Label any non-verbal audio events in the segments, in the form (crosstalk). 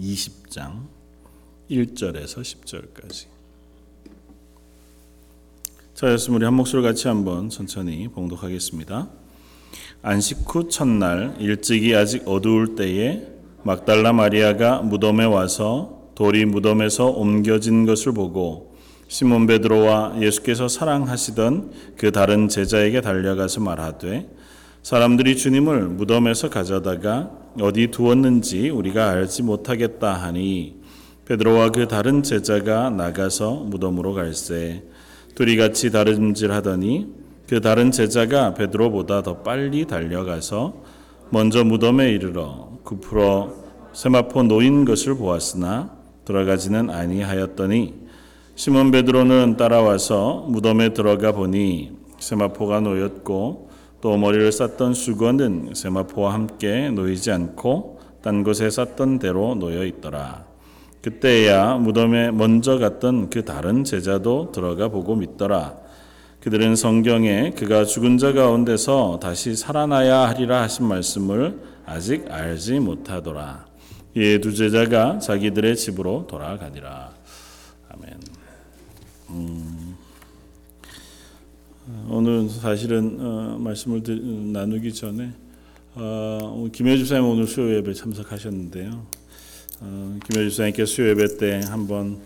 20장 1절에서 10절까지. 자, 였으 우리 한 목소리 같이 한번 천천히 봉독하겠습니다. 안식 후 첫날 일찍이 아직 어두울 때에 막달라 마리아가 무덤에 와서 돌이 무덤에서 옮겨진 것을 보고 시몬 베드로와 예수께서 사랑하시던 그 다른 제자에게 달려가서 말하되 사람들이 주님을 무덤에서 가져다가 어디 두었는지 우리가 알지 못하겠다 하니 베드로와 그 다른 제자가 나가서 무덤으로 갈새. 둘이 같이 다름질하더니 그 다른 제자가 베드로보다 더 빨리 달려가서 먼저 무덤에 이르러 굽으러 세마포 놓인 것을 보았으나 들어가지는 아니하였더니 시몬 베드로는 따라와서 무덤에 들어가 보니 세마포가 놓였고 또 머리를 쌌던 수건은 세마포와 함께 놓이지 않고 딴 곳에 쌌던 대로 놓여 있더라. 그때야 무덤에 먼저 갔던 그 다른 제자도 들어가 보고 믿더라. 그들은 성경에 그가 죽은 자 가운데서 다시 살아나야 하리라 하신 말씀을 아직 알지 못하더라. 이두 제자가 자기들의 집으로 돌아가니라. 아멘. 음, 오늘 사실은 어, 말씀을 나누기 전에 어, 김효 집사님 오늘 수요 예배 참석하셨는데요. 어, 김효 집사님께 수요 예배 때 한번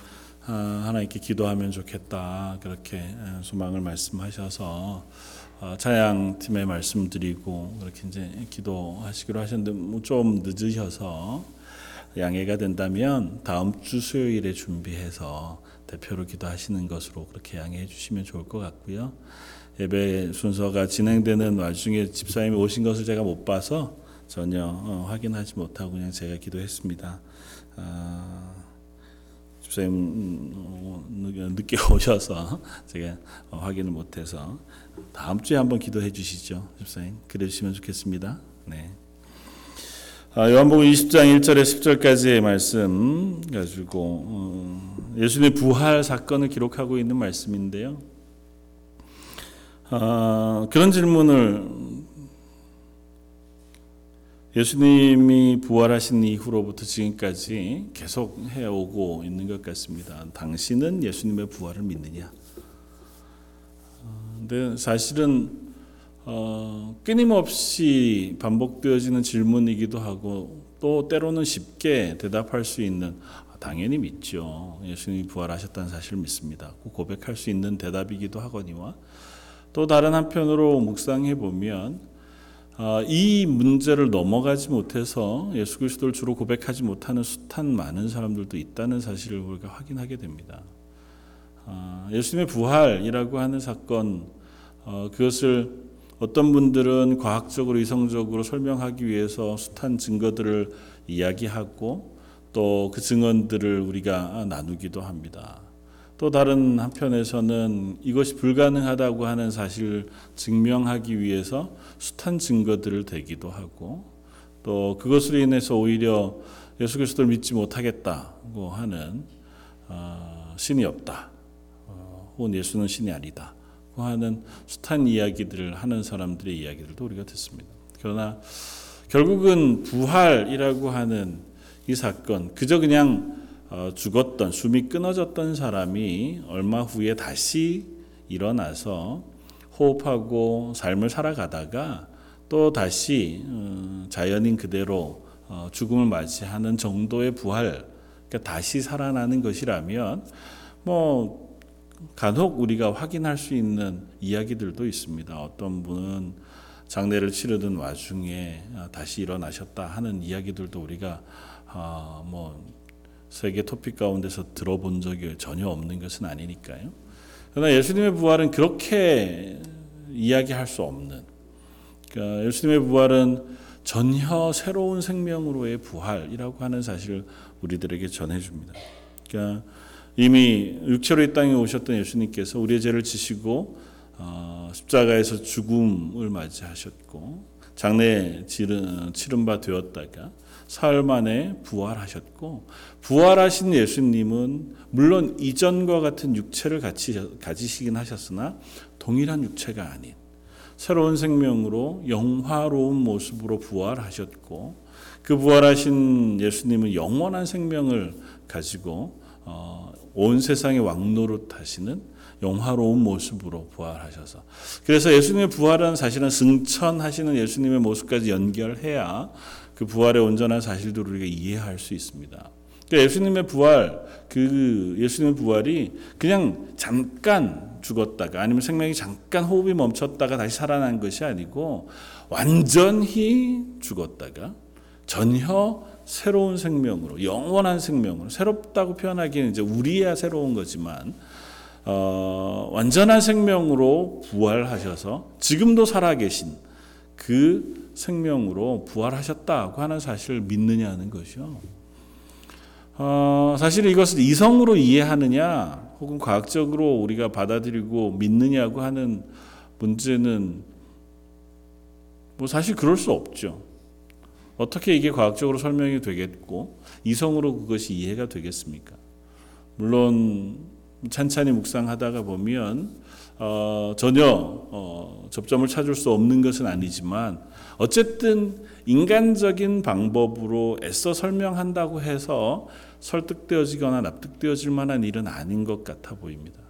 어, 하나님께 기도하면 좋겠다 그렇게 어, 소망을 말씀하셔서 어, 찬양 팀에 말씀드리고 그렇게 이제 기도하시기로 하셨는데 뭐좀 늦으셔서 양해가 된다면 다음 주 수요일에 준비해서 대표로 기도하시는 것으로 그렇게 양해해 주시면 좋을 것 같고요. 예배 순서가 진행되는 와중에 집사님이 오신 것을 제가 못 봐서 전혀 어, 확인하지 못하고 그냥 제가 기도했습니다. 아, 집사님 음, 어, 늦게 (laughs) 오셔서 제가 어, 확인을 못해서 다음 주에 한번 기도해 주시죠, 집사님. 그래 주시면 좋겠습니다. 네. 아, 요한복음 20장 1절에 10절까지의 말씀 가지고 어, 예수님의 부활 사건을 기록하고 있는 말씀인데요. 아, 그런 질문을 예수님이 부활하신 이후로부터 지금까지 계속 해오고 있는 것 같습니다. 당신은 예수님의 부활을 믿느냐? 아, 근데 사실은 어, 끊임없이 반복되어지는 질문이기도 하고 또 때로는 쉽게 대답할 수 있는 아, 당연히 믿죠. 예수님이 부활하셨다는 사실을 믿습니다. 고백할 수 있는 대답이기도 하거니와 또 다른 한편으로 묵상해 보면 어, 이 문제를 넘어가지 못해서 예수 그리스도를 주로 고백하지 못하는 숱한 많은 사람들도 있다는 사실을 우리가 확인하게 됩니다. 어, 예수님의 부활이라고 하는 사건 어, 그것을 어떤 분들은 과학적으로 이성적으로 설명하기 위해서 숱한 증거들을 이야기하고 또 그 증언들을 우리가 나누기도 합니다. 또 다른 한편에서는 이것이 불가능하다고 하는 사실을 증명하기 위해서 숱한 증거들을 대기도 하고 또 그것으로 인해서 오히려 예수 그리스도를 믿지 못하겠다고 하는 어, 신이 없다. 어, 혹은 예수는 신이 아니다. 하는 숱한 이야기들을 하는 사람들의 이야기들도 우리가 듣습니다. 그러나 결국은 부활이라고 하는 이 사건 그저 그냥 어, 죽었던 숨이 끊어졌던 사람이 얼마 후에 다시 일어나서 호흡하고 삶을 살아가다가 또 다시 어, 자연인 그대로 어, 죽음을 맞이하는 정도의 부활, 그러니까 다시 살아나는 것이라면 뭐 간혹 우리가 확인할 수 있는 이야기들도 있습니다. 어떤 분은 장례를 치르던 와중에 다시 일어나셨다 하는 이야기들도 우리가 어, 뭐 세계 토픽 가운데서 들어본 적이 전혀 없는 것은 아니니까요. 그러나 예수님의 부활은 그렇게 이야기할 수 없는 그러니까 예수님의 부활은 전혀 새로운 생명으로의 부활이라고 하는 사실을 우리들에게 전해줍니다. 그러니까 이미 육체로 이 땅에 오셨던 예수님께서 우리의 죄를 지시고 어, 십자가에서 죽음을 맞이하셨고 장래 치른, 바 되었다가 사흘 만에 부활하셨고 부활하신 예수님은 물론 이전과 같은 육체를 가지시긴 하셨으나 동일한 육체가 아닌 새로운 생명으로 영화로운 모습으로 부활하셨고 그 부활하신 예수님은 영원한 생명을 가지고 어, 온 세상의 왕노릇 하시는 영화로운 모습으로 부활하셔서 그래서 예수님의 부활은 사실은 승천하시는 예수님의 모습까지 연결해야 그 부활의 온전한 사실들을 우리가 이해할 수 있습니다. 그러니까 예수님의 부활, 그 예수님의 부활이 그냥 잠깐 죽었다가 아니면 생명이 잠깐 호흡이 멈췄다가 다시 살아난 것이 아니고 완전히 죽었다가 전혀 새로운 생명으로 영원한 생명으로 새롭다고 표현하기는 이제 우리야 새로운 거지만 어, 완전한 생명으로 부활하셔서 지금도 살아계신 그 생명으로 부활하셨다고 하는 사실을 믿느냐는 것이요. 어, 사실 이것을 이성으로 이해하느냐, 혹은 과학적으로 우리가 받아들이고 믿느냐고 하는 문제는 뭐 사실 그럴 수 없죠. 어떻게 이게 과학적으로 설명이 되겠고 이성으로 그것이 이해가 되겠습니까? 물론 찬찬히 묵상하다가 보면 어, 전혀 어, 접점을 찾을 수 없는 것은 아니지만 어쨌든 인간적인 방법으로 애써 설명한다고 해서 설득되어지거나 납득되어질 만한 일은 아닌 것 같아 보입니다.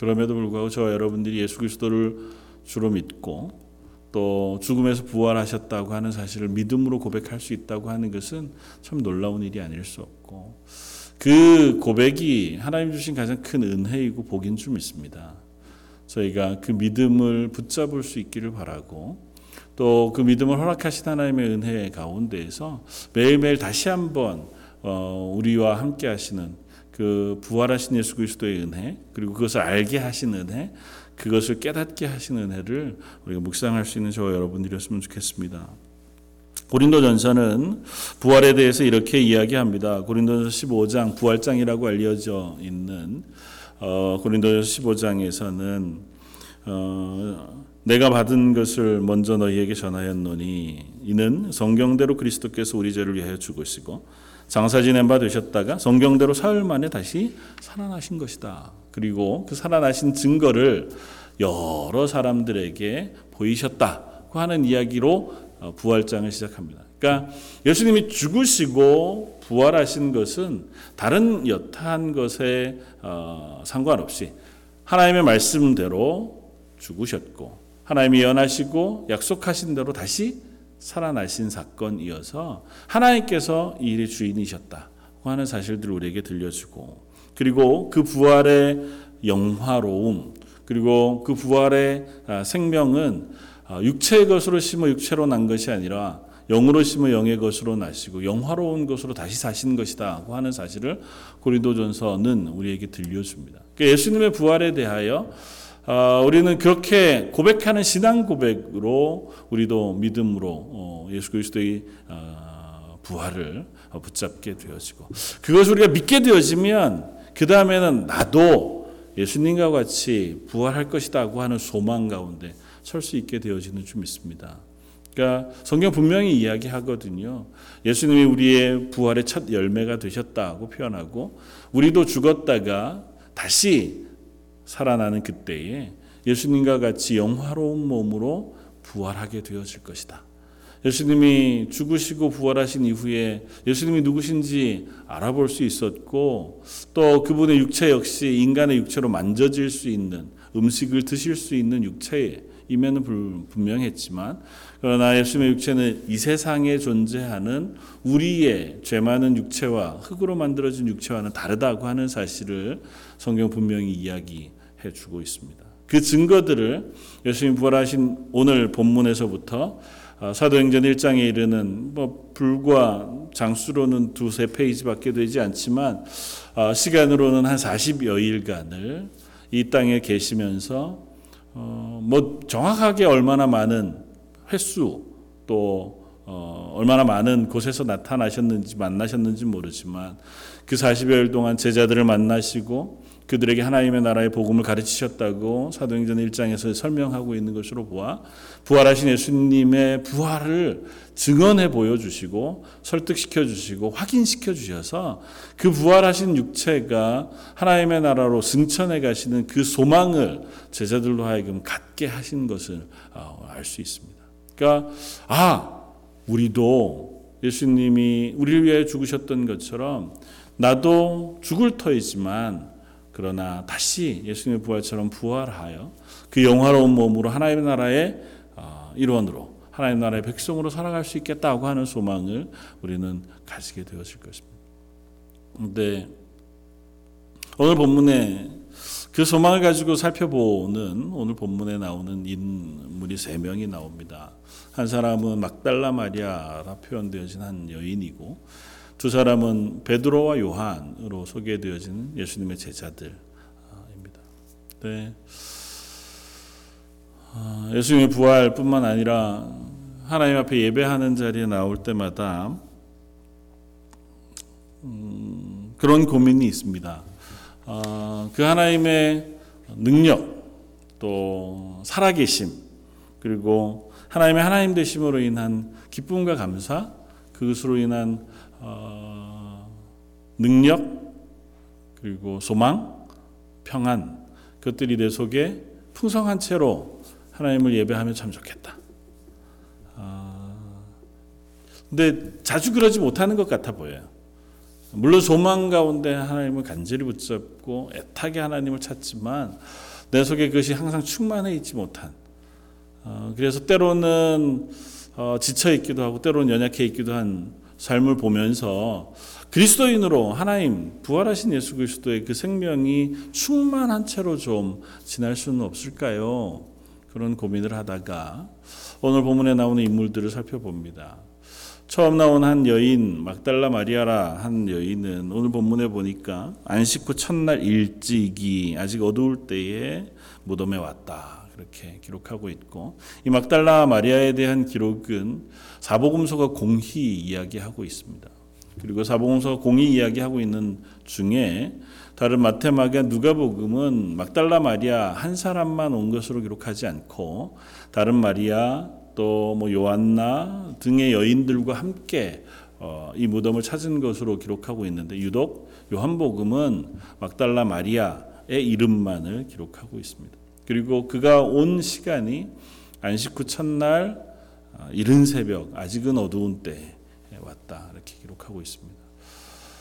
그럼에도 불구하고 저 여러분들이 예수 그리스도를 주로 믿고 또 죽음에서 부활하셨다고 하는 사실을 믿음으로 고백할 수 있다고 하는 것은 참 놀라운 일이 아닐 수 없고 그 고백이 하나님 주신 가장 큰 은혜이고 복인 줄 믿습니다. 저희가 그 믿음을 붙잡을 수 있기를 바라고 또 그 믿음을 허락하신 하나님의 은혜 가운데에서 매일매일 다시 한번 어, 우리와 함께 하시는 그 부활하신 예수 그리스도의 은혜 그리고 그것을 알게 하신 은혜 그것을 깨닫게 하신 은혜를 우리가 묵상할 수 있는 저와 여러분들이었으면 좋겠습니다. 고린도전서는 부활에 대해서 이렇게 이야기합니다. 고린도전서 15장 부활장이라고 알려져 있는 어, 고린도전서 15장에서는 어, 내가 받은 것을 먼저 너희에게 전하였노니 이는 성경대로 그리스도께서 우리 죄를 위하여 죽으시고 장사 지낸 바 되셨다가 성경대로 사흘 만에 다시 살아나신 것이다. 그리고 그 살아나신 증거를 여러 사람들에게 보이셨다고 하는 이야기로 어, 부활장을 시작합니다. 그러니까 예수님이 죽으시고 부활하신 것은 다른 여타한 것에 어, 상관없이 하나님의 말씀대로 죽으셨고 하나님이 연하시고 약속하신 대로 다시 살아나신 사건이어서 하나님께서 이 일의 주인이셨다고 하는 사실들을 우리에게 들려주고 그리고 그 부활의 영화로움 그리고 그 부활의 아, 생명은 아, 육체의 것으로 심어 육체로 난 것이 아니라 영으로 심어 영의 것으로 나시고 영화로운 것으로 다시 사신 것이다 고 하는 사실을 고린도전서는 우리에게 들려줍니다. 그러니까 예수님의 부활에 대하여 어, 우리는 그렇게 고백하는 신앙 고백으로 우리도 믿음으로 어, 예수 그리스도의 어, 부활을 붙잡게 되어지고 그것을 우리가 믿게 되어지면 그 다음에는 나도 예수님과 같이 부활할 것이다고 하는 소망 가운데 설 수 있게 되어지는 줄 믿습니다. 그러니까 성경 분명히 이야기하거든요. 예수님이 우리의 부활의 첫 열매가 되셨다고 표현하고 우리도 죽었다가 다시 살아나는 그때에 예수님과 같이 영화로운 몸으로 부활하게 되어질 것이다. 예수님이 죽으시고 부활하신 이후에 예수님이 누구신지 알아볼 수 있었고 또 그분의 육체 역시 인간의 육체로 만져질 수 있는 음식을 드실 수 있는 육체임에는 분명했지만 그러나 예수님의 육체는 이 세상에 존재하는 우리의 죄 많은 육체와 흙으로 만들어진 육체와는 다르다고 하는 사실을 성경 분명히 이야기 주고 있습니다. 그 증거들을 예수님 부활하신 오늘 본문에서부터 어, 사도행전 1장에 이르는 뭐 불과 장수로는 두세 페이지밖에 되지 않지만 어, 시간으로는 한 40여일간을 이 땅에 계시면서 어, 뭐 정확하게 얼마나 많은 횟수 또 얼마나 많은 곳에서 나타나셨는지 만나셨는지 모르지만 그 40여일 동안 제자들을 만나시고 그들에게 하나님의 나라의 복음을 가르치셨다고 사도행전 1장에서 설명하고 있는 것으로 보아 부활하신 예수님의 부활을 증언해 보여주시고 설득시켜 주시고 확인시켜 주셔서 그 부활하신 육체가 하나님의 나라로 승천해 가시는 그 소망을 제자들로 하여금 갖게 하신 것을 어, 알수 있습니다. 그러니까 아 우리도 예수님이 우리를 위하여 죽으셨던 것처럼 나도 죽을 터이지만 그러나 다시 예수님의 부활처럼 부활하여 그 영화로운 몸으로 하나님의 나라의 어, 일원으로 하나님 나라의 백성으로 살아갈 수 있겠다고 하는 소망을 우리는 가지게 되었을 것입니다. 근데 오늘 본문에 그 소망을 가지고 살펴보는 오늘 본문에 나오는 인물이 세 명이 나옵니다. 한 사람은 막달라 마리아라 표현되어진 한 여인이고 두 사람은 베드로와 요한으로 소개되어진 예수님의 제자들입니다. 네. 아, 예수님의 부활뿐만 아니라 하나님 앞에 예배하는 자리에 나올 때마다 음, 그런 고민이 있습니다. 어, 그 하나님의 능력 또 살아계심 그리고 하나님의 하나님 되심으로 인한 기쁨과 감사 그것으로 인한 어, 능력 그리고 소망 평안 그것들이 내 속에 풍성한 채로 하나님을 예배하면 참 좋겠다. 아, 근데 자주 그러지 못하는 것 같아 보여요. 물론 소망 가운데 하나님을 간절히 붙잡고 애타게 하나님을 찾지만 내 속에 그것이 항상 충만해 있지 못한. 어, 그래서 때로는 어, 지쳐 있기도 하고 때로는 연약해 있기도 한 삶을 보면서 그리스도인으로 하나님 부활하신 예수 그리스도의 그 생명이 충만한 채로 좀 지날 수는 없을까요? 그런 고민을 하다가 오늘 본문에 나오는 인물들을 살펴봅니다. 처음 나온 한 여인 막달라 마리아라 한 여인은 오늘 본문에 보니까 안식 후 첫날 일찍이 아직 어두울 때에 무덤에 왔다 그렇게 기록하고 있고 이 막달라 마리아에 대한 기록은 사복음서가 공히 이야기하고 있습니다. 그리고 사복음서가 공히 이야기하고 있는 중에 다른 마테마가 누가복음은 막달라 마리아 한 사람만 온 것으로 기록하지 않고 다른 마리아 또 뭐 요한나 등의 여인들과 함께 어, 이 무덤을 찾은 것으로 기록하고 있는데 유독 요한복음은 막달라 마리아의 이름만을 기록하고 있습니다. 그리고 그가 온 시간이 안식 후 첫날 어, 이른 새벽 아직은 어두운 때에 왔다 이렇게 기록하고 있습니다.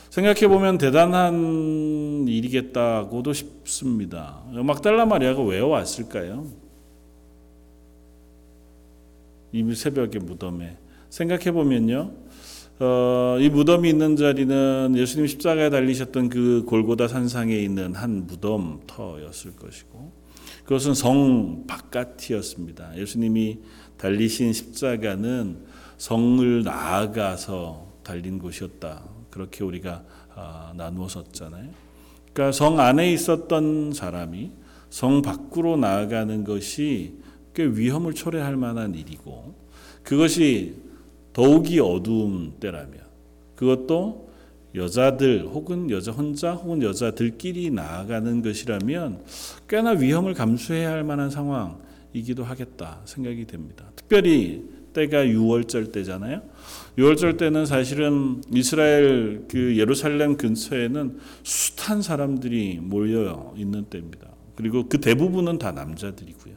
생각해 보면 대단한 일이겠다고도 싶습니다. 막달라 마리아가 왜 왔을까요? 이 새벽의 무덤에 생각해 보면요. 어, 이 무덤이 있는 자리는 예수님 십자가에 달리셨던 그 골고다 산상에 있는 한 무덤터였을 것이고 그것은 성 바깥이었습니다. 예수님이 달리신 십자가는 성을 나아가서 달린 곳이었다. 그렇게 우리가 아, 나누었었잖아요. 그러니까 성 안에 있었던 사람이 성 밖으로 나아가는 것이 꽤 위험을 초래할 만한 일이고 그것이 더욱이 어두운 때라면 그것도 여자들 혹은 여자 혼자 혹은 여자들끼리 나아가는 것이라면 꽤나 위험을 감수해야 할 만한 상황 이기도 하겠다 생각이 됩니다. 특별히 때가 6월절 때잖아요. 6월절 때는 사실은 이스라엘 그 예루살렘 근처에는 숱한 사람들이 몰려 있는 때입니다. 그리고 그 대부분은 다 남자들이고요.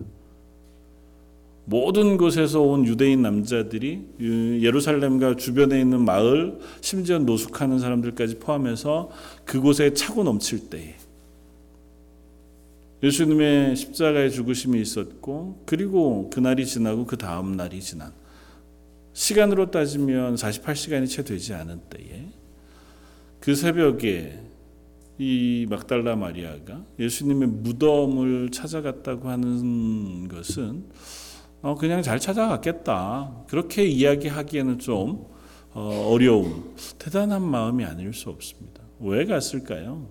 모든 곳에서 온 유대인 남자들이 예루살렘과 주변에 있는 마을, 심지어 노숙하는 사람들까지 포함해서 그곳에 차고 넘칠 때에 예수님의 십자가의 죽으심이 있었고 그리고 그날이 지나고 그 다음 날이 지난 시간으로 따지면 48시간이 채 되지 않은 때에 그 새벽에 이 막달라 마리아가 예수님의 무덤을 찾아갔다고 하는 것은 어 그냥 잘 찾아갔겠다 그렇게 이야기하기에는 좀 어, 어려운 대단한 마음이 아닐 수 없습니다. 왜 갔을까요?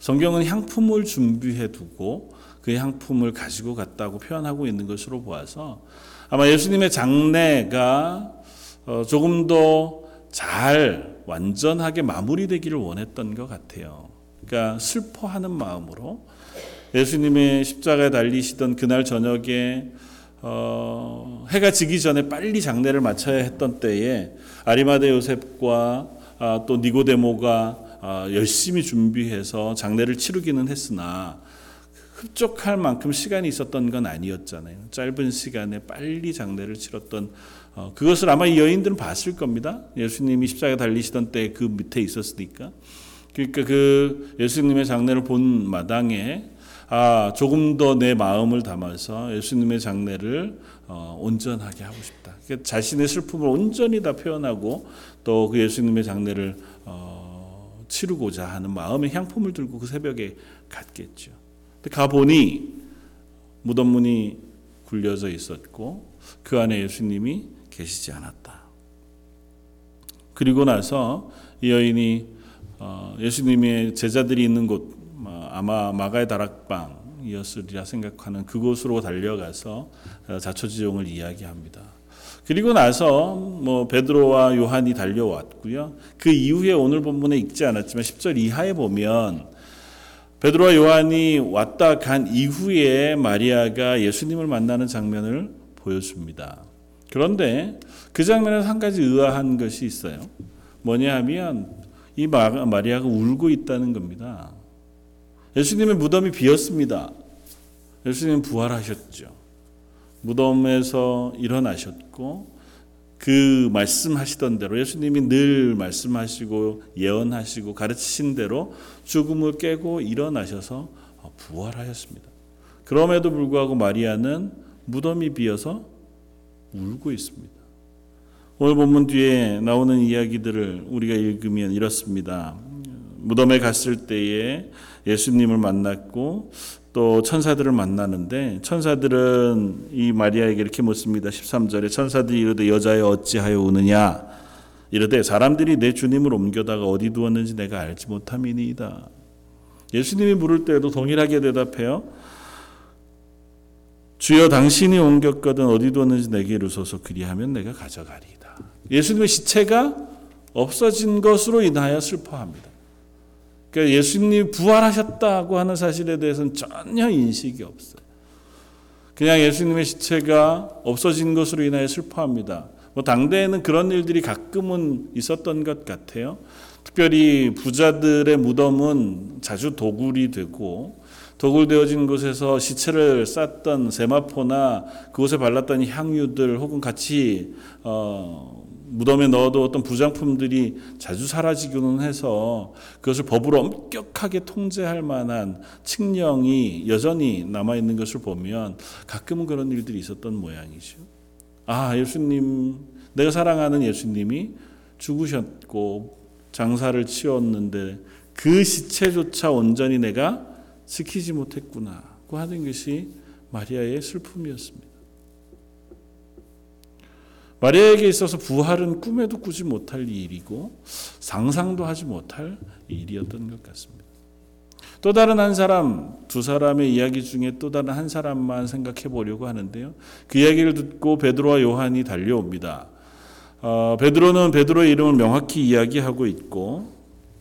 성경은 향품을 준비해 두고 그 향품을 가지고 갔다고 표현하고 있는 것으로 보아서 아마 예수님의 장례가 어, 조금 더 잘 완전하게 마무리되기를 원했던 것 같아요. 그러니까 슬퍼하는 마음으로 예수님의 십자가에 달리시던 그날 저녁에 어, 해가 지기 전에 빨리 장례를 마쳐야 했던 때에 아리마대 요셉과 아, 또 니고데모가 아, 열심히 준비해서 장례를 치르기는 했으나 흡족할 만큼 시간이 있었던 건 아니었잖아요. 짧은 시간에 빨리 장례를 치렀던 어, 그것을 아마 이 여인들은 봤을 겁니다. 예수님이 십자가 달리시던 때 그 밑에 있었으니까. 그러니까 그 예수님의 장례를 본 마당에 아 조금 더 내 마음을 담아서 예수님의 장례를 어, 온전하게 하고 싶다. 그러니까 자신의 슬픔을 온전히 다 표현하고 또 그 예수님의 장례를 어, 치르고자 하는 마음의 향품을 들고 그 새벽에 갔겠죠. 근데 가 보니 무덤 문이 굴려져 있었고 그 안에 예수님이 계시지 않았다. 그리고 나서 이 여인이 어, 예수님의 제자들이 있는 곳 어, 아마 마가의 다락방이었으리라 생각하는 그곳으로 달려가서 어, 자초지종을 이야기합니다. 그리고 나서 뭐 베드로와 요한이 달려왔고요. 그 이후에 오늘 본문에 읽지 않았지만 10절 이하에 보면 베드로와 요한이 왔다 간 이후에 마리아가 예수님을 만나는 장면을 보여줍니다. 그런데 그 장면에서 한 가지 의아한 것이 있어요. 뭐냐 하면 이 마리아가 울고 있다는 겁니다. 예수님의 무덤이 비었습니다. 예수님 부활하셨죠. 무덤에서 일어나셨고 그 말씀하시던 대로 예수님이 늘 말씀하시고 예언하시고 가르치신 대로 죽음을 깨고 일어나셔서 부활하셨습니다. 그럼에도 불구하고 마리아는 무덤이 비어서 울고 있습니다. 오늘 본문 뒤에 나오는 이야기들을 우리가 읽으면 이렇습니다. 무덤에 갔을 때에 예수님을 만났고 또 천사들을 만나는데 천사들은 이 마리아에게 이렇게 묻습니다. 13절에 천사들이 이르되 여자여 어찌하여 우느냐 이르되 사람들이 내 주님을 옮겨다가 어디 두었는지 내가 알지 못함이니이다. 예수님이 물을 때에도 동일하게 대답해요. 주여 당신이 옮겼거든 어디 두었는지 내게 이르소서 그리하면 내가 가져가리이다. 예수님의 시체가 없어진 것으로 인하여 슬퍼합니다. 그러니까 예수님이 부활하셨다고 하는 사실에 대해서는 전혀 인식이 없어요. 그냥 예수님의 시체가 없어진 것으로 인하여 슬퍼합니다. 뭐 당대에는 그런 일들이 가끔은 있었던 것 같아요. 특별히 부자들의 무덤은 자주 도굴이 되고 도굴되어진 곳에서 시체를 쌌던 세마포나 그곳에 발랐던 향유들 혹은 같이 어, 무덤에 넣어두었던 부장품들이 자주 사라지기는 해서 그것을 법으로 엄격하게 통제할 만한 칙령이 여전히 남아 있는 것을 보면 가끔은 그런 일들이 있었던 모양이죠. 아, 예수님, 내가 사랑하는 예수님이 죽으셨고 장사를 치웠는데 그 시체조차 온전히 내가 지키지 못했구나 고 하는 것이 마리아의 슬픔이었습니다. 마리아에게 있어서 부활은 꿈에도 꾸지 못할 일이고 상상도 하지 못할 일이었던 것 같습니다. 또 다른 한 사람, 두 사람의 이야기 중에 또 다른 한 사람만 생각해 보려고 하는데요. 그 이야기를 듣고 베드로와 요한이 달려옵니다. 어, 베드로는 베드로의 이름을 명확히 이야기하고 있고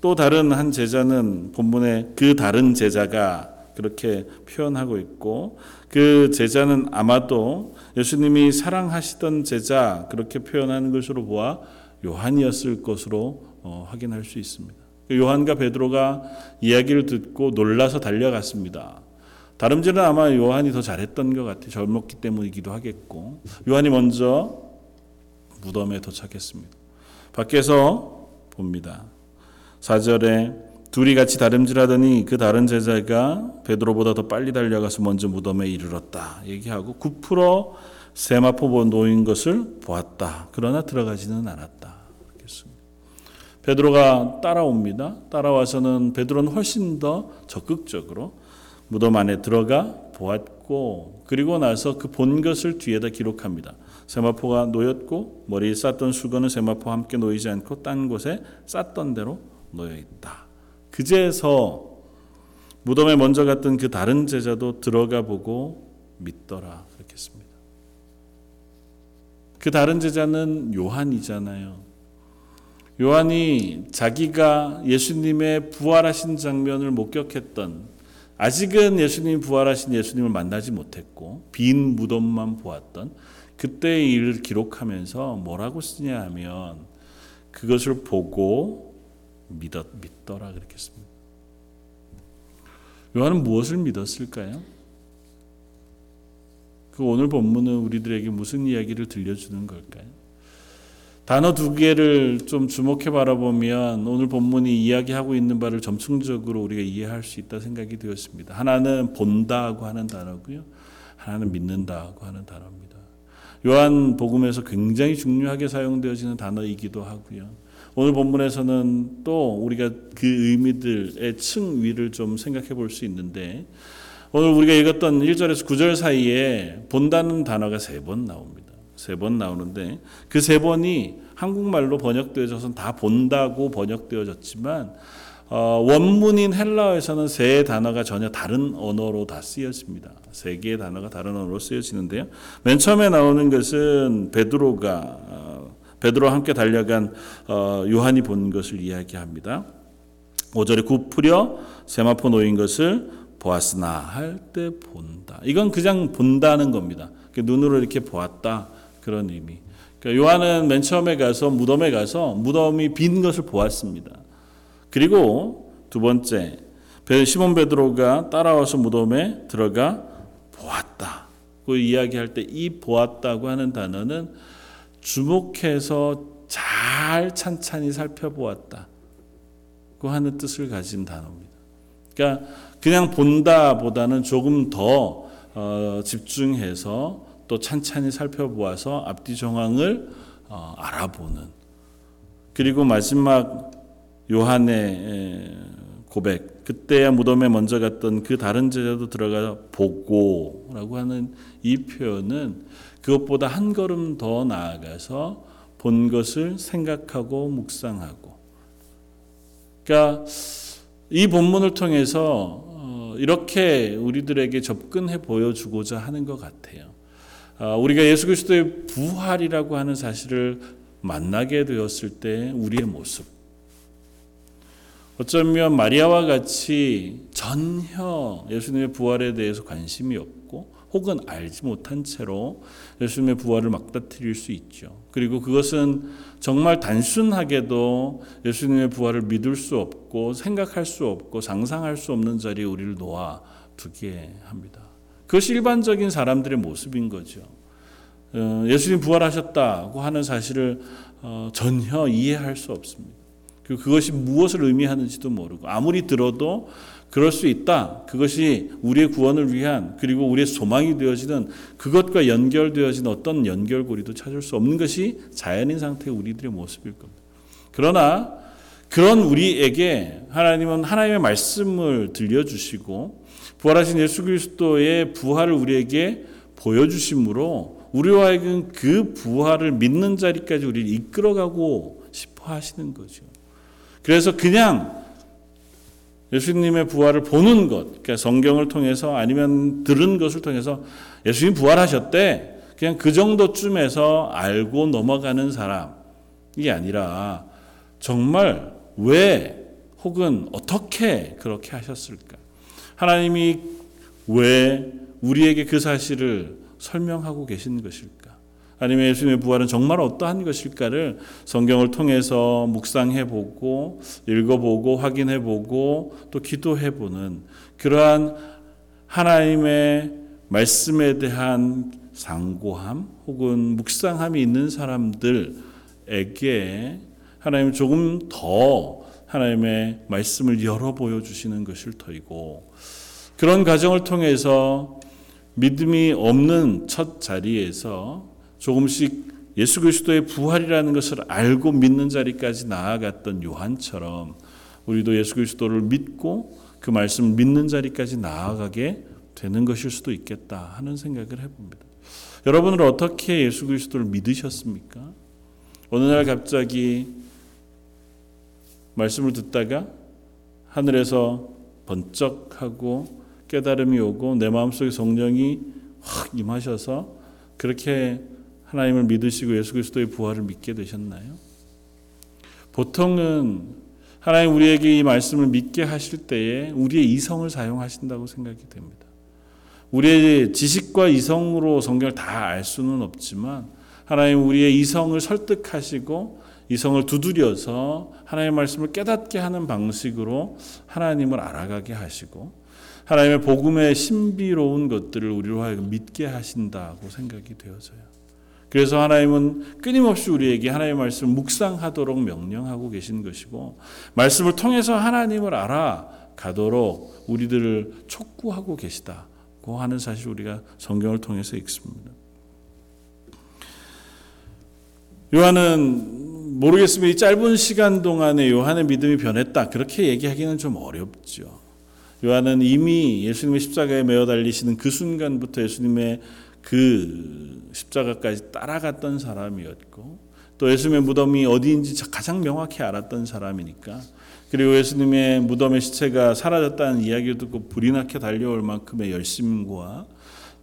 또 다른 한 제자는 본문에 그 다른 제자가 그렇게 표현하고 있고 그 제자는 아마도 예수님이 사랑하시던 제자 그렇게 표현하는 것으로 보아 요한이었을 것으로 어, 확인할 수 있습니다. 요한과 베드로가 이야기를 듣고 놀라서 달려갔습니다. 다름질은 아마 요한이 더 잘했던 것 같아요. 젊었기 때문이기도 하겠고 요한이 먼저 무덤에 도착했습니다. 밖에서 봅니다. 4절에 둘이 같이 다름질하더니 그 다른 제자가 베드로보다 더 빨리 달려가서 먼저 무덤에 이르렀다. 얘기하고 9% 세마포 놓인 것을 보았다. 그러나 들어가지는 않았다. 베드로가 따라옵니다. 따라와서는 베드로는 훨씬 더 적극적으로 무덤 안에 들어가 보았고 그리고 나서 그 본 것을 뒤에다 기록합니다. 세마포가 놓였고 머리에 쌌던 수건은 세마포와 함께 놓이지 않고 딴 곳에 쌌던 대로 놓여 있다. 그제서 무덤에 먼저 갔던 그 다른 제자도 들어가 보고 믿더라 그렇겠습니다. 그 다른 제자는 요한이잖아요. 요한이 자기가 예수님의 부활하신 장면을 목격했던 아직은 예수님이 부활하신 예수님을 만나지 못했고 빈 무덤만 보았던 그때의 일을 기록하면서 뭐라고 쓰냐 하면 그것을 보고 믿었, 믿더라 그렇게 습니다 요한은 무엇을 믿었을까요? 그 오늘 본문은 우리들에게 무슨 이야기를 들려주는 걸까요? 단어 두 개를 좀 주목해 바라보면 오늘 본문이 이야기하고 있는 바를 점층적으로 우리가 이해할 수 있다 생각이 되었습니다. 하나는 본다고 하는 단어고요. 하나는 믿는다고 하는 단어입니다. 요한 복음에서 굉장히 중요하게 사용되어지는 단어이기도 하고요. 오늘 본문에서는 또 우리가 그 의미들의 층 위를 좀 생각해 볼 수 있는데 오늘 우리가 읽었던 1절에서 9절 사이에 본다는 단어가 세 번 나옵니다. 세 번 나오는데 그 세 번이 한국말로 번역되어져서 다 본다고 번역되어졌지만 어, 원문인 헬라어에서는 세 단어가 전혀 다른 언어로 다 쓰여집니다. 세 개의 단어가 다른 언어로 쓰여지는데요. 맨 처음에 나오는 것은 베드로가 어, 베드로와 함께 달려간 어, 요한이 본 것을 이야기합니다. 5절에 굽으려 세마포 놓인 것을 보았으나 할 때 본다. 이건 그냥 본다는 겁니다. 눈으로 이렇게 보았다 그런 의미. 그러니까 요한은 맨 처음에 가서 무덤에 가서 무덤이 빈 것을 보았습니다. 그리고 두 번째 시몬 베드로가 따라와서 무덤에 들어가 보았다. 그 이야기할 때 이 보았다고 하는 단어는 주목해서 잘 찬찬히 살펴보았다. 그 하는 뜻을 가진 단어입니다. 그러니까 그냥 본다 보다는 조금 더 어, 집중해서 또 찬찬히 살펴보아서 앞뒤 정황을 어, 알아보는 그리고 마지막 요한의 고백 그때야 무덤에 먼저 갔던 그 다른 제자도 들어가 보고라고 하는 이 표현은 그것보다 한 걸음 더 나아가서 본 것을 생각하고 묵상하고 그러니까 이 본문을 통해서 어, 이렇게 우리들에게 접근해 보여주고자 하는 것 같아요. 아, 우리가 예수 그리스도의 부활이라고 하는 사실을 만나게 되었을 때 우리의 모습. 어쩌면 마리아와 같이 전혀 예수님의 부활에 대해서 관심이 없고 혹은 알지 못한 채로 예수님의 부활을 막다트릴 수 있죠. 그리고 그것은 정말 단순하게도 예수님의 부활을 믿을 수 없고 생각할 수 없고 상상할 수 없는 자리에 우리를 놓아 두게 합니다. 그것이 일반적인 사람들의 모습인 거죠. 어, 예수님 부활하셨다고 하는 사실을 어, 전혀 이해할 수 없습니다. 그리고 그것이 무엇을 의미하는지도 모르고 아무리 들어도 그럴 수 있다. 그것이 우리의 구원을 위한 그리고 우리의 소망이 되어지는 그것과 연결되어진 어떤 연결고리도 찾을 수 없는 것이 자연인 상태의 우리들의 모습일 겁니다. 그러나 그런 우리에게 하나님은 하나님의 말씀을 들려주시고 부활하신 예수 그리스도의 부활을 우리에게 보여주심으로 우리와 그 부활을 믿는 자리까지 우리를 이끌어가고 싶어 하시는 거죠. 그래서 그냥 예수님의 부활을 보는 것, 그러니까 성경을 통해서 아니면 들은 것을 통해서 예수님 부활하셨대. 그냥 그 정도쯤에서 알고 넘어가는 사람이 아니라 정말 왜 혹은 어떻게 그렇게 하셨을까? 하나님이 왜 우리에게 그 사실을 설명하고 계신 것일까? 아니면 예수님의 부활은 정말 어떠한 것일까를 성경을 통해서 묵상해 보고 읽어 보고 확인해 보고 또 기도해 보는 그러한 하나님의 말씀에 대한 상고함 혹은 묵상함이 있는 사람들에게 하나님 조금 더 하나님의 말씀을 열어 보여 주시는 것일 터이고 그런 과정을 통해서 믿음이 없는 첫 자리에서 조금씩 예수 그리스도의 부활이라는 것을 알고 믿는 자리까지 나아갔던 요한처럼 우리도 예수 그리스도를 믿고 그 말씀을 믿는 자리까지 나아가게 되는 것일 수도 있겠다 하는 생각을 해봅니다. 여러분은 어떻게 예수 그리스도를 믿으셨습니까? 어느 날 갑자기 말씀을 듣다가 하늘에서 번쩍하고 깨달음이 오고 내 마음속에 성령이 확 임하셔서 그렇게 하나님을 믿으시고 예수 그리스도의 부활을 믿게 되셨나요? 보통은 하나님 우리에게 이 말씀을 믿게 하실 때에 우리의 이성을 사용하신다고 생각이 됩니다. 우리의 지식과 이성으로 성경을 다 알 수는 없지만 하나님 우리의 이성을 설득하시고 이성을 두드려서 하나님의 말씀을 깨닫게 하는 방식으로 하나님을 알아가게 하시고 하나님의 복음의 신비로운 것들을 우리로 하여금 믿게 하신다고 생각이 되어져요. 그래서 하나님은 끊임없이 우리에게 하나님의 말씀을 묵상하도록 명령하고 계신 것이고 말씀을 통해서 하나님을 알아가도록 우리들을 촉구하고 계시다고 하는 사실 우리가 성경을 통해서 읽습니다. 요한은 모르겠습니다. 이 짧은 시간 동안에 요한의 믿음이 변했다. 그렇게 얘기하기는 좀 어렵죠. 요한은 이미 예수님의 십자가에 매어 달리시는 그 순간부터 예수님의 그 십자가까지 따라갔던 사람이었고 또 예수님의 무덤이 어디인지 가장 명확히 알았던 사람이니까 그리고 예수님의 무덤의 시체가 사라졌다는 이야기를 듣고 불이 나게 달려올 만큼의 열심과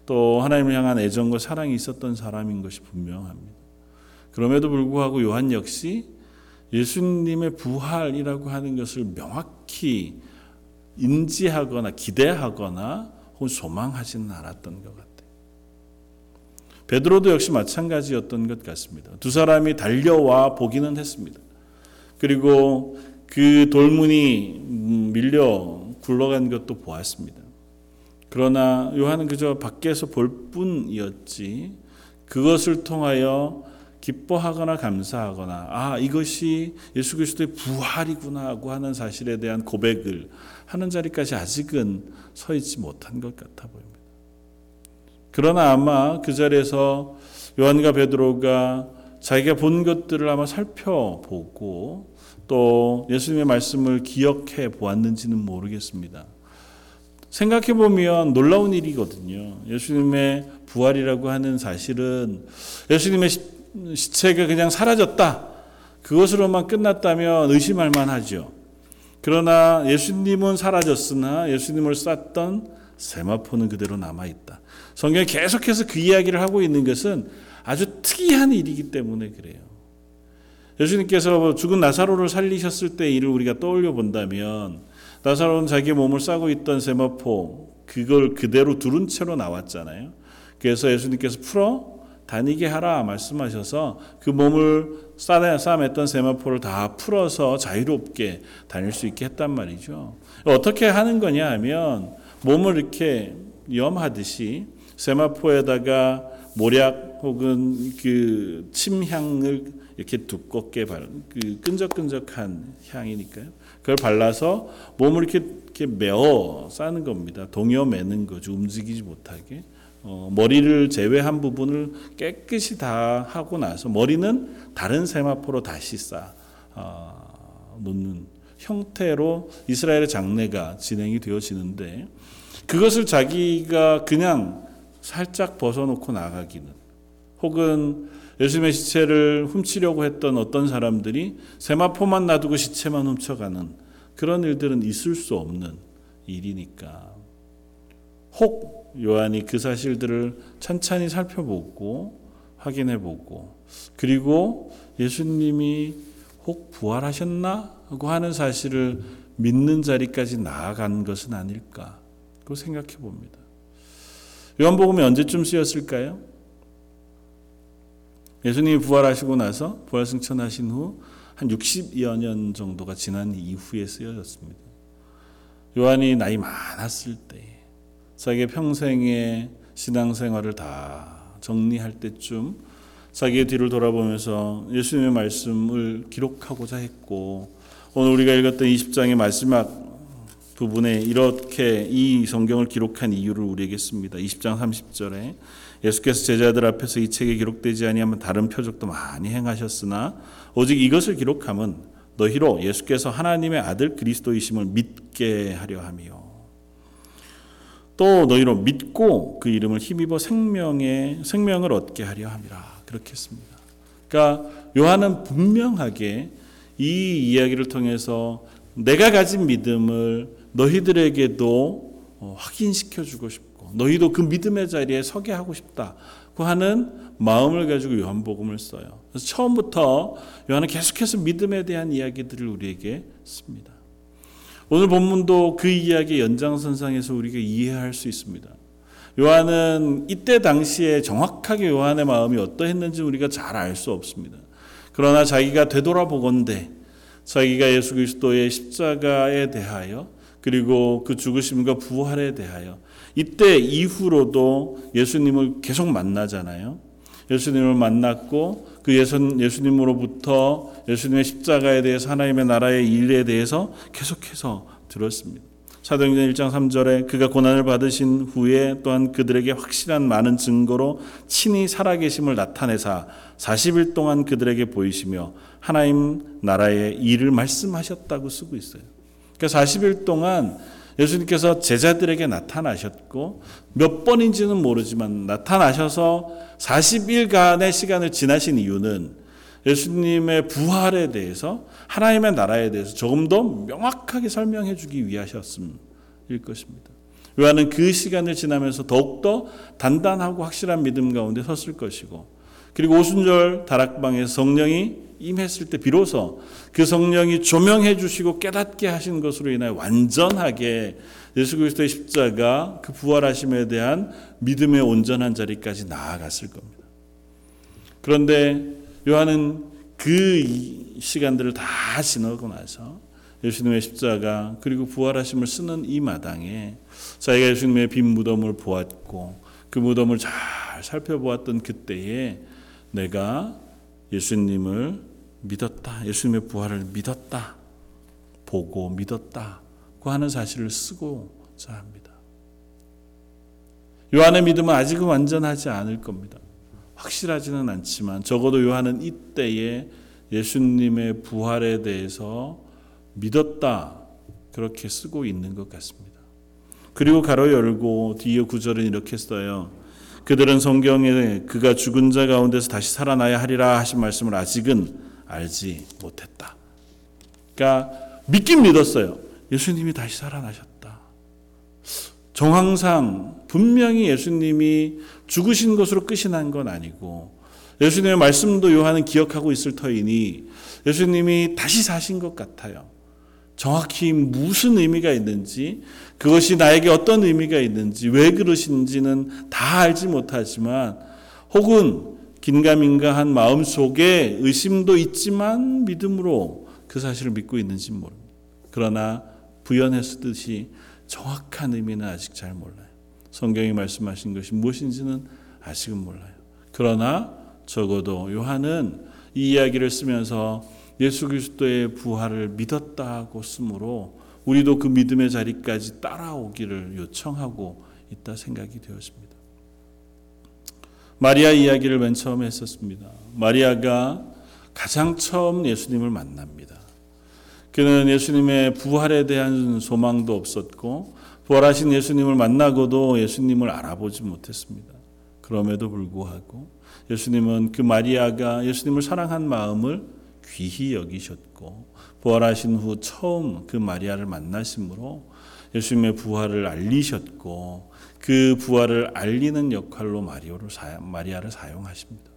또 하나님을 향한 애정과 사랑이 있었던 사람인 것이 분명합니다. 그럼에도 불구하고 요한 역시 예수님의 부활이라고 하는 것을 명확히 인지하거나 기대하거나 혹은 소망하지는 않았던 것 같아요. 베드로도 역시 마찬가지였던 것 같습니다. 두 사람이 달려와 보기는 했습니다. 그리고 그 돌문이 밀려 굴러간 것도 보았습니다. 그러나 요한은 그저 밖에서 볼 뿐이었지 그것을 통하여 기뻐하거나 감사하거나 아 이것이 예수 그리스도의 부활이구나 하고 하는 사실에 대한 고백을 하는 자리까지 아직은 서 있지 못한 것 같아 보입니다. 그러나 아마 그 자리에서 요한과 베드로가 자기가 본 것들을 아마 살펴보고 또 예수님의 말씀을 기억해 보았는지는 모르겠습니다. 생각해 보면 놀라운 일이거든요. 예수님의 부활이라고 하는 사실은 예수님의 시체가 그냥 사라졌다. 그것으로만 끝났다면 의심할 만하죠. 그러나 예수님은 사라졌으나 예수님을 쌌던 세마포는 그대로 남아 있다. 성경이 계속해서 그 이야기를 하고 있는 것은 아주 특이한 일이기 때문에 그래요. 예수님께서 죽은 나사로를 살리셨을 때 일을 우리가 떠올려 본다면 나사로는 자기 몸을 싸고 있던 세마포 그걸 그대로 두른 채로 나왔잖아요. 그래서 예수님께서 풀어 다니게 하라 말씀하셔서 그 몸을 싸맸던 세마포를 다 풀어서 자유롭게 다닐 수 있게 했단 말이죠. 어떻게 하는 거냐 하면 몸을 이렇게 염하듯이 세마포에다가 모략 혹은 그 침향을 이렇게 두껍게 발, 그 끈적끈적한 향이니까요. 그걸 발라서 몸을 이렇게, 이렇게 메어 싸는 겁니다. 동여 매는 거죠. 움직이지 못하게. 어, 머리를 제외한 부분을 깨끗이 다 하고 나서 머리는 다른 세마포로 다시 쌓 어, 놓는 형태로 이스라엘의 장례가 진행이 되어지는데 그것을 자기가 그냥 살짝 벗어놓고 나가기는 혹은 예수님의 시체를 훔치려고 했던 어떤 사람들이 세마포만 놔두고 시체만 훔쳐가는 그런 일들은 있을 수 없는 일이니까. 혹 요한이 그 사실들을 천천히 살펴보고 확인해 보고 그리고 예수님이 혹 부활하셨나? 하고 하는 사실을 믿는 자리까지 나아간 것은 아닐까 그 생각해 봅니다. 요한복음이 언제쯤 쓰였을까요? 예수님이 부활하시고 나서 부활 승천하신 후 한 60여 년 정도가 지난 이후에 쓰여졌습니다. 요한이 나이 많았을 때 자기의 평생의 신앙생활을 다 정리할 때쯤 자기의 뒤를 돌아보면서 예수님의 말씀을 기록하고자 했고 오늘 우리가 읽었던 20장의 마지막 부분에 이렇게 이 성경을 기록한 이유를 우리에게 씁니다. 20장 30절에 예수께서 제자들 앞에서 이 책에 기록되지 아니하면 다른 표적도 많이 행하셨으나 오직 이것을 기록함은 너희로 예수께서 하나님의 아들 그리스도이심을 믿게 하려 함이요. 또 너희로 믿고 그 이름을 힘입어 생명의 생명을 얻게 하려 함이라 그렇게 했습니다. 그러니까 요한은 분명하게 이 이야기를 통해서 내가 가진 믿음을 너희들에게도 어, 확인시켜 주고 싶고 너희도 그 믿음의 자리에 서게 하고 싶다고 하는 마음을 가지고 요한복음을 써요. 그래서 처음부터 요한은 계속해서 믿음에 대한 이야기들을 우리에게 씁니다. 오늘 본문도 그 이야기 연장선상에서 우리가 이해할 수 있습니다. 요한은 이때 당시에 정확하게 요한의 마음이 어떠했는지 우리가 잘 알 수 없습니다. 그러나 자기가 되돌아보건대 자기가 예수 그리스도의 십자가에 대하여 그리고 그 죽으심과 부활에 대하여 이때 이후로도 예수님을 계속 만나잖아요. 예수님을 만났고 그 예수, 예수님으로부터 예수님의 십자가에 대해서 하나님의 나라의 일에 대해서 계속해서 들었습니다. 사도행전 1장 3절에 그가 고난을 받으신 후에 또한 그들에게 확실한 많은 증거로 친히 살아계심을 나타내사 40일 동안 그들에게 보이시며 하나님 나라의 일을 말씀하셨다고 쓰고 있어요. 그러니까 40일 동안 예수님께서 제자들에게 나타나셨고 몇 번인지는 모르지만 나타나셔서 40일간의 시간을 지나신 이유는 예수님의 부활에 대해서 하나님의 나라에 대해서 조금 더 명확하게 설명해 주기 위하셨음일 것입니다. 요한은 그 시간을 지나면서 더욱더 단단하고 확실한 믿음 가운데 섰을 것이고 그리고 오순절 다락방에 성령이 임했을 때 비로소 그 성령이 조명해 주시고 깨닫게 하신 것으로 인하여 완전하게 예수 그리스도의 십자가 그 부활하심에 대한 믿음의 온전한 자리까지 나아갔을 겁니다. 그런데 요한은 그 시간들을 다 지나고 나서 예수님의 십자가 그리고 부활하심을 쓰는 이 마당에 자기가 예수님의 빈 무덤을 보았고 그 무덤을 잘 살펴보았던 그때에 내가 예수님을 믿었다. 예수님의 부활을 믿었다. 보고 믿었다고 하는 사실을 쓰고자 합니다. 요한의 믿음은 아직은 완전하지 않을 겁니다. 확실하지는 않지만 적어도 요한은 이때에 예수님의 부활에 대해서 믿었다. 그렇게 쓰고 있는 것 같습니다. 그리고 가로 열고 뒤에 구절은 이렇게 써요. 그들은 성경에 그가 죽은 자 가운데서 다시 살아나야 하리라 하신 말씀을 아직은 알지 못했다. 그러니까 믿긴 믿었어요. 예수님이 다시 살아나셨다. 정황상 분명히 예수님이 죽으신 것으로 끝이 난 건 아니고 예수님의 말씀도 요한은 기억하고 있을 터이니 예수님이 다시 사신 것 같아요. 정확히 무슨 의미가 있는지 그것이 나에게 어떤 의미가 있는지 왜 그러신지는 다 알지 못하지만 혹은 긴가민가한 마음 속에 의심도 있지만 믿음으로 그 사실을 믿고 있는지 모릅니다. 그러나 부연했듯이 정확한 의미는 아직 잘 몰라요. 성경이 말씀하신 것이 무엇인지는 아직은 몰라요. 그러나 적어도 요한은 이 이야기를 쓰면서 예수 그리스도의 부활을 믿었다고 쓰므로 우리도 그 믿음의 자리까지 따라오기를 요청하고 있다 생각이 되었습니다. 마리아 이야기를 맨 처음에 했었습니다. 마리아가 가장 처음 예수님을 만납니다. 그는 예수님의 부활에 대한 소망도 없었고 부활하신 예수님을 만나고도 예수님을 알아보지 못했습니다. 그럼에도 불구하고 예수님은 그 마리아가 예수님을 사랑한 마음을 귀히 여기셨고 부활하신 후 처음 그 마리아를 만나심으로 예수님의 부활을 알리셨고 그 부활을 알리는 역할로 마리아를, 사용, 마리아를 사용하십니다.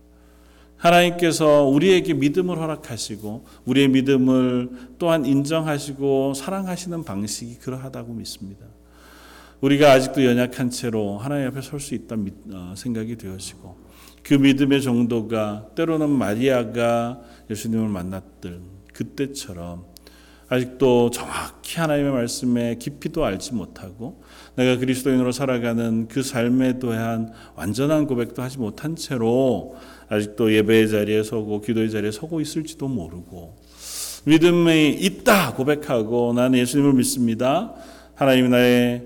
하나님께서 우리에게 믿음을 허락하시고 우리의 믿음을 또한 인정하시고 사랑하시는 방식이 그러하다고 믿습니다. 우리가 아직도 연약한 채로 하나님 앞에 설 수 있다 어, 생각이 되어지고 그 믿음의 정도가 때로는 마리아가 예수님을 만났던 그때처럼 아직도 정확히 하나님의 말씀에 깊이도 알지 못하고 내가 그리스도인으로 살아가는 그 삶에 대한 완전한 고백도 하지 못한 채로 아직도 예배의 자리에 서고 기도의 자리에 서고 있을지도 모르고 믿음이 있다 고백하고 나는 예수님을 믿습니다. 하나님이 나의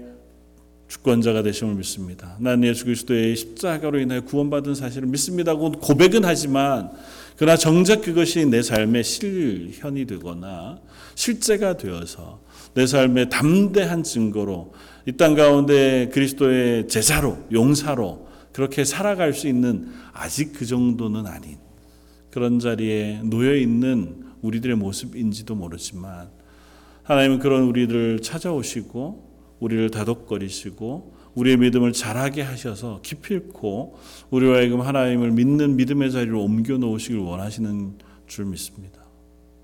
주권자가 되심을 믿습니다. 나는 예수 그리스도의 십자가로 인하여 구원받은 사실을 믿습니다고 고백은 하지만 그러나 정작 그것이 내 삶의 실현이 되거나 실제가 되어서 내 삶의 담대한 증거로 이 땅 가운데 그리스도의 제자로 용사로 그렇게 살아갈 수 있는 아직 그 정도는 아닌 그런 자리에 놓여 있는 우리들의 모습인지도 모르지만 하나님은 그런 우리를 찾아오시고 우리를 다독거리시고 우리의 믿음을 자라게 하셔서 기필코 우리와 하여금 하나님을 믿는 믿음의 자리로 옮겨 놓으시길 원하시는 줄 믿습니다.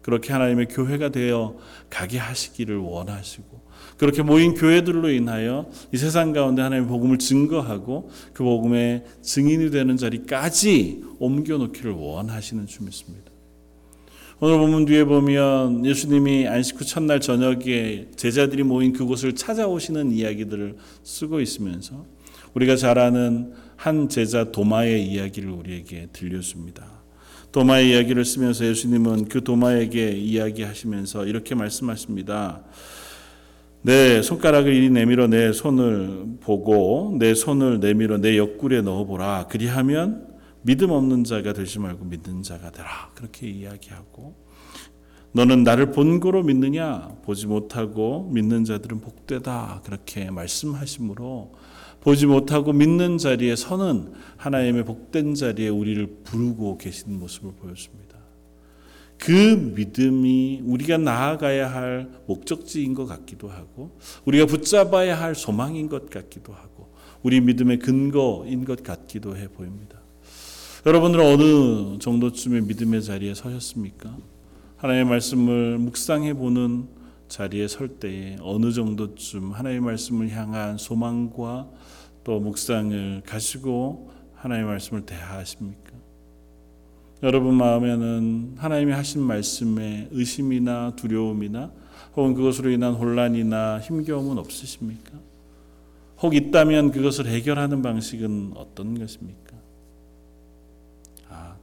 그렇게 하나님의 교회가 되어 가게 하시기를 원하시고 그렇게 모인 교회들로 인하여 이 세상 가운데 하나님의 복음을 증거하고 그 복음의 증인이 되는 자리까지 옮겨 놓기를 원하시는 줄 믿습니다. 오늘 본문 뒤에 보면 예수님이 안식 후 첫날 저녁에 제자들이 모인 그곳을 찾아오시는 이야기들을 쓰고 있으면서 우리가 잘 아는 한 제자 도마의 이야기를 우리에게 들려줍니다. 도마의 이야기를 쓰면서 예수님은 그 도마에게 이야기하시면서 이렇게 말씀하십니다. 내 손가락을 이리 내밀어 내 손을 보고 내 손을 내밀어 내 옆구리에 넣어보라. 그리하면 믿음 없는 자가 되지 말고 믿는 자가 되라. 그렇게 이야기하고 너는 나를 본고로 믿느냐 보지 못하고 믿는 자들은 복되다. 그렇게 말씀하심으로 보지 못하고 믿는 자리에 서는 하나님의 복된 자리에 우리를 부르고 계신 모습을 보여줍니다. 그 믿음이 우리가 나아가야 할 목적지인 것 같기도 하고 우리가 붙잡아야 할 소망인 것 같기도 하고 우리 믿음의 근거인 것 같기도 해 보입니다. 여러분들은 어느 정도쯤의 믿음의 자리에 서셨습니까? 하나님의 말씀을 묵상해 보는 자리에 설 때에 어느 정도쯤 하나님의 말씀을 향한 소망과 또 묵상을 가지고 하나님의 말씀을 대하십니까? 여러분 마음에는 하나님이 하신 말씀에 의심이나 두려움이나 혹은 그것으로 인한 혼란이나 힘겨움은 없으십니까? 혹 있다면 그것을 해결하는 방식은 어떤 것입니까?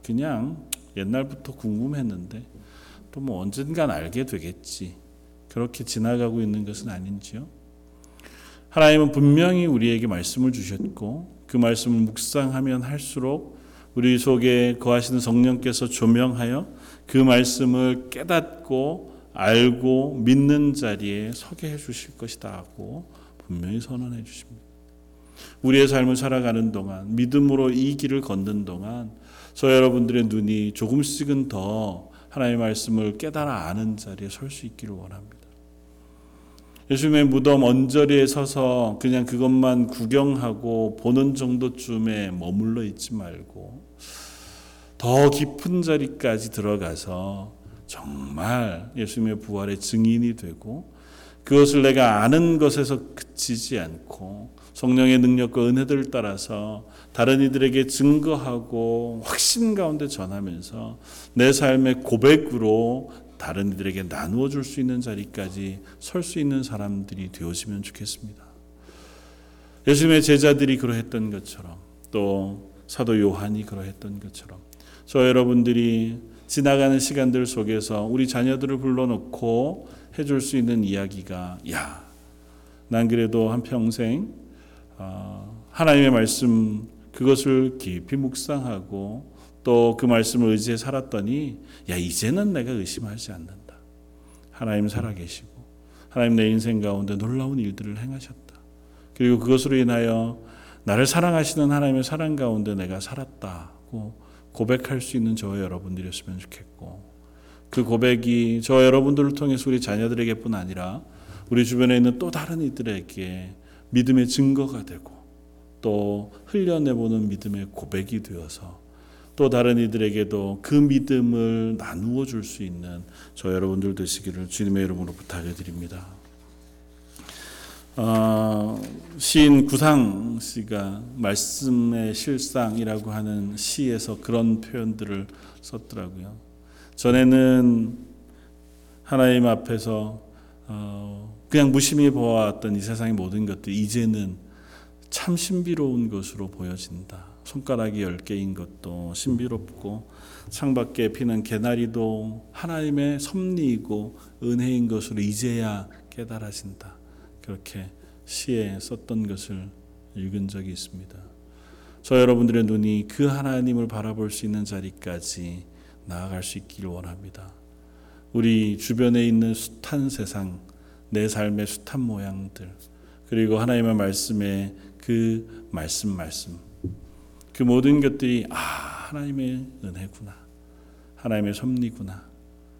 아, 그냥 옛날부터 궁금했는데 또 뭐 언젠간 알게 되겠지. 그렇게 지나가고 있는 것은 아닌지요? 하나님은 분명히 우리에게 말씀을 주셨고 그 말씀을 묵상하면 할수록 우리 속에 거하시는 성령께서 조명하여 그 말씀을 깨닫고 알고 믿는 자리에 서게 해 주실 것이다 하고 분명히 선언해 주십니다. 우리의 삶을 살아가는 동안 믿음으로 이 길을 걷는 동안 저 여러분들의 눈이 조금씩은 더 하나님의 말씀을 깨달아 아는 자리에 설 수 있기를 원합니다. 예수님의 무덤 언저리에 서서 그냥 그것만 구경하고 보는 정도쯤에 머물러 있지 말고 더 깊은 자리까지 들어가서 정말 예수님의 부활의 증인이 되고 그것을 내가 아는 것에서 그치지 않고 성령의 능력과 은혜들을 따라서 다른 이들에게 증거하고 확신 가운데 전하면서 내 삶의 고백으로 다른 이들에게 나누어 줄 수 있는 자리까지 설 수 있는 사람들이 되어지면 좋겠습니다. 예수님의 제자들이 그러했던 것처럼 또 사도 요한이 그러했던 것처럼 저 여러분들이 지나가는 시간들 속에서 우리 자녀들을 불러놓고 해줄 수 있는 이야기가 야, 난 그래도 한 평생 어, 하나님의 말씀 그것을 깊이 묵상하고 또 그 말씀을 의지해 살았더니 야 이제는 내가 의심하지 않는다. 하나님 살아계시고 하나님 내 인생 가운데 놀라운 일들을 행하셨다. 그리고 그것으로 인하여 나를 사랑하시는 하나님의 사랑 가운데 내가 살았다고 고백할 수 있는 저와 여러분들이었으면 좋겠고 그 고백이 저 여러분들을 통해서 우리 자녀들에게뿐 아니라 우리 주변에 있는 또 다른 이들에게 믿음의 증거가 되고 또 흘려내보는 믿음의 고백이 되어서 또 다른 이들에게도 그 믿음을 나누어 줄 수 있는 저 여러분들 되시기를 주님의 이름으로 부탁해 드립니다. 어, 시인 구상 씨가 말씀의 실상이라고 하는 시에서 그런 표현들을 썼더라고요. 전에는 하나님 앞에서 어, 그냥 무심히 보아왔던 이 세상의 모든 것들 이제는 참 신비로운 것으로 보여진다. 손가락이 열 개인 것도 신비롭고 창밖에 피는 개나리도 하나님의 섭리이고 은혜인 것으로 이제야 깨달아진다. 그렇게 시에 썼던 것을 읽은 적이 있습니다. 저 여러분들의 눈이 그 하나님을 바라볼 수 있는 자리까지 나아갈 수 있기를 원합니다. 우리 주변에 있는 숱한 세상, 내 삶의 숱한 모양들, 그리고 하나님의 말씀에 그 말씀 말씀 그 모든 것들이 아 하나님의 은혜구나 하나님의 섭리구나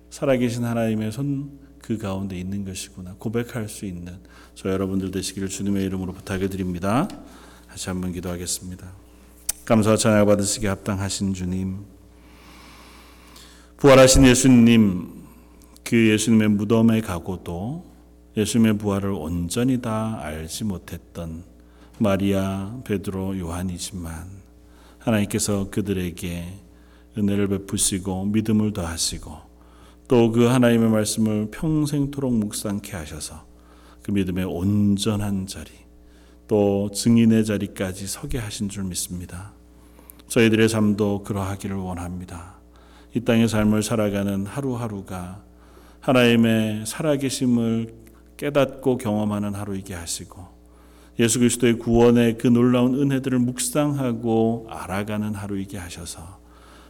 살아계신 하나님의 손 그 가운데 있는 것이구나 고백할 수 있는 저 여러분들 되시기를 주님의 이름으로 부탁해 드립니다. 다시 한번 기도하겠습니다. 감사와 찬양 받으시기 합당하신 주님 부활하신 예수님 그 예수님의 무덤에 가고도 예수님의 부활을 온전히 다 알지 못했던 마리아, 베드로, 요한이지만 하나님께서 그들에게 은혜를 베푸시고 믿음을 더하시고 또 그 하나님의 말씀을 평생토록 묵상케 하셔서 그 믿음의 온전한 자리 또 증인의 자리까지 서게 하신 줄 믿습니다. 저희들의 삶도 그러하기를 원합니다. 이 땅의 삶을 살아가는 하루하루가 하나님의 살아계심을 깨닫고 경험하는 하루이게 하시고 예수 그리스도의 구원의 그 놀라운 은혜들을 묵상하고 알아가는 하루이게 하셔서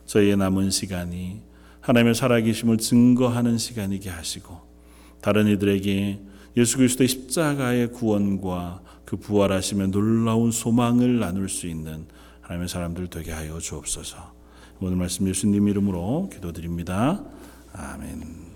저희의 남은 시간이 하나님의 살아계심을 증거하는 시간이게 하시고 다른 이들에게 예수 그리스도의 십자가의 구원과 그 부활하심의 놀라운 소망을 나눌 수 있는 하나님의 사람들 되게 하여 주옵소서. 오늘 말씀 예수님 이름으로 기도드립니다. 아멘.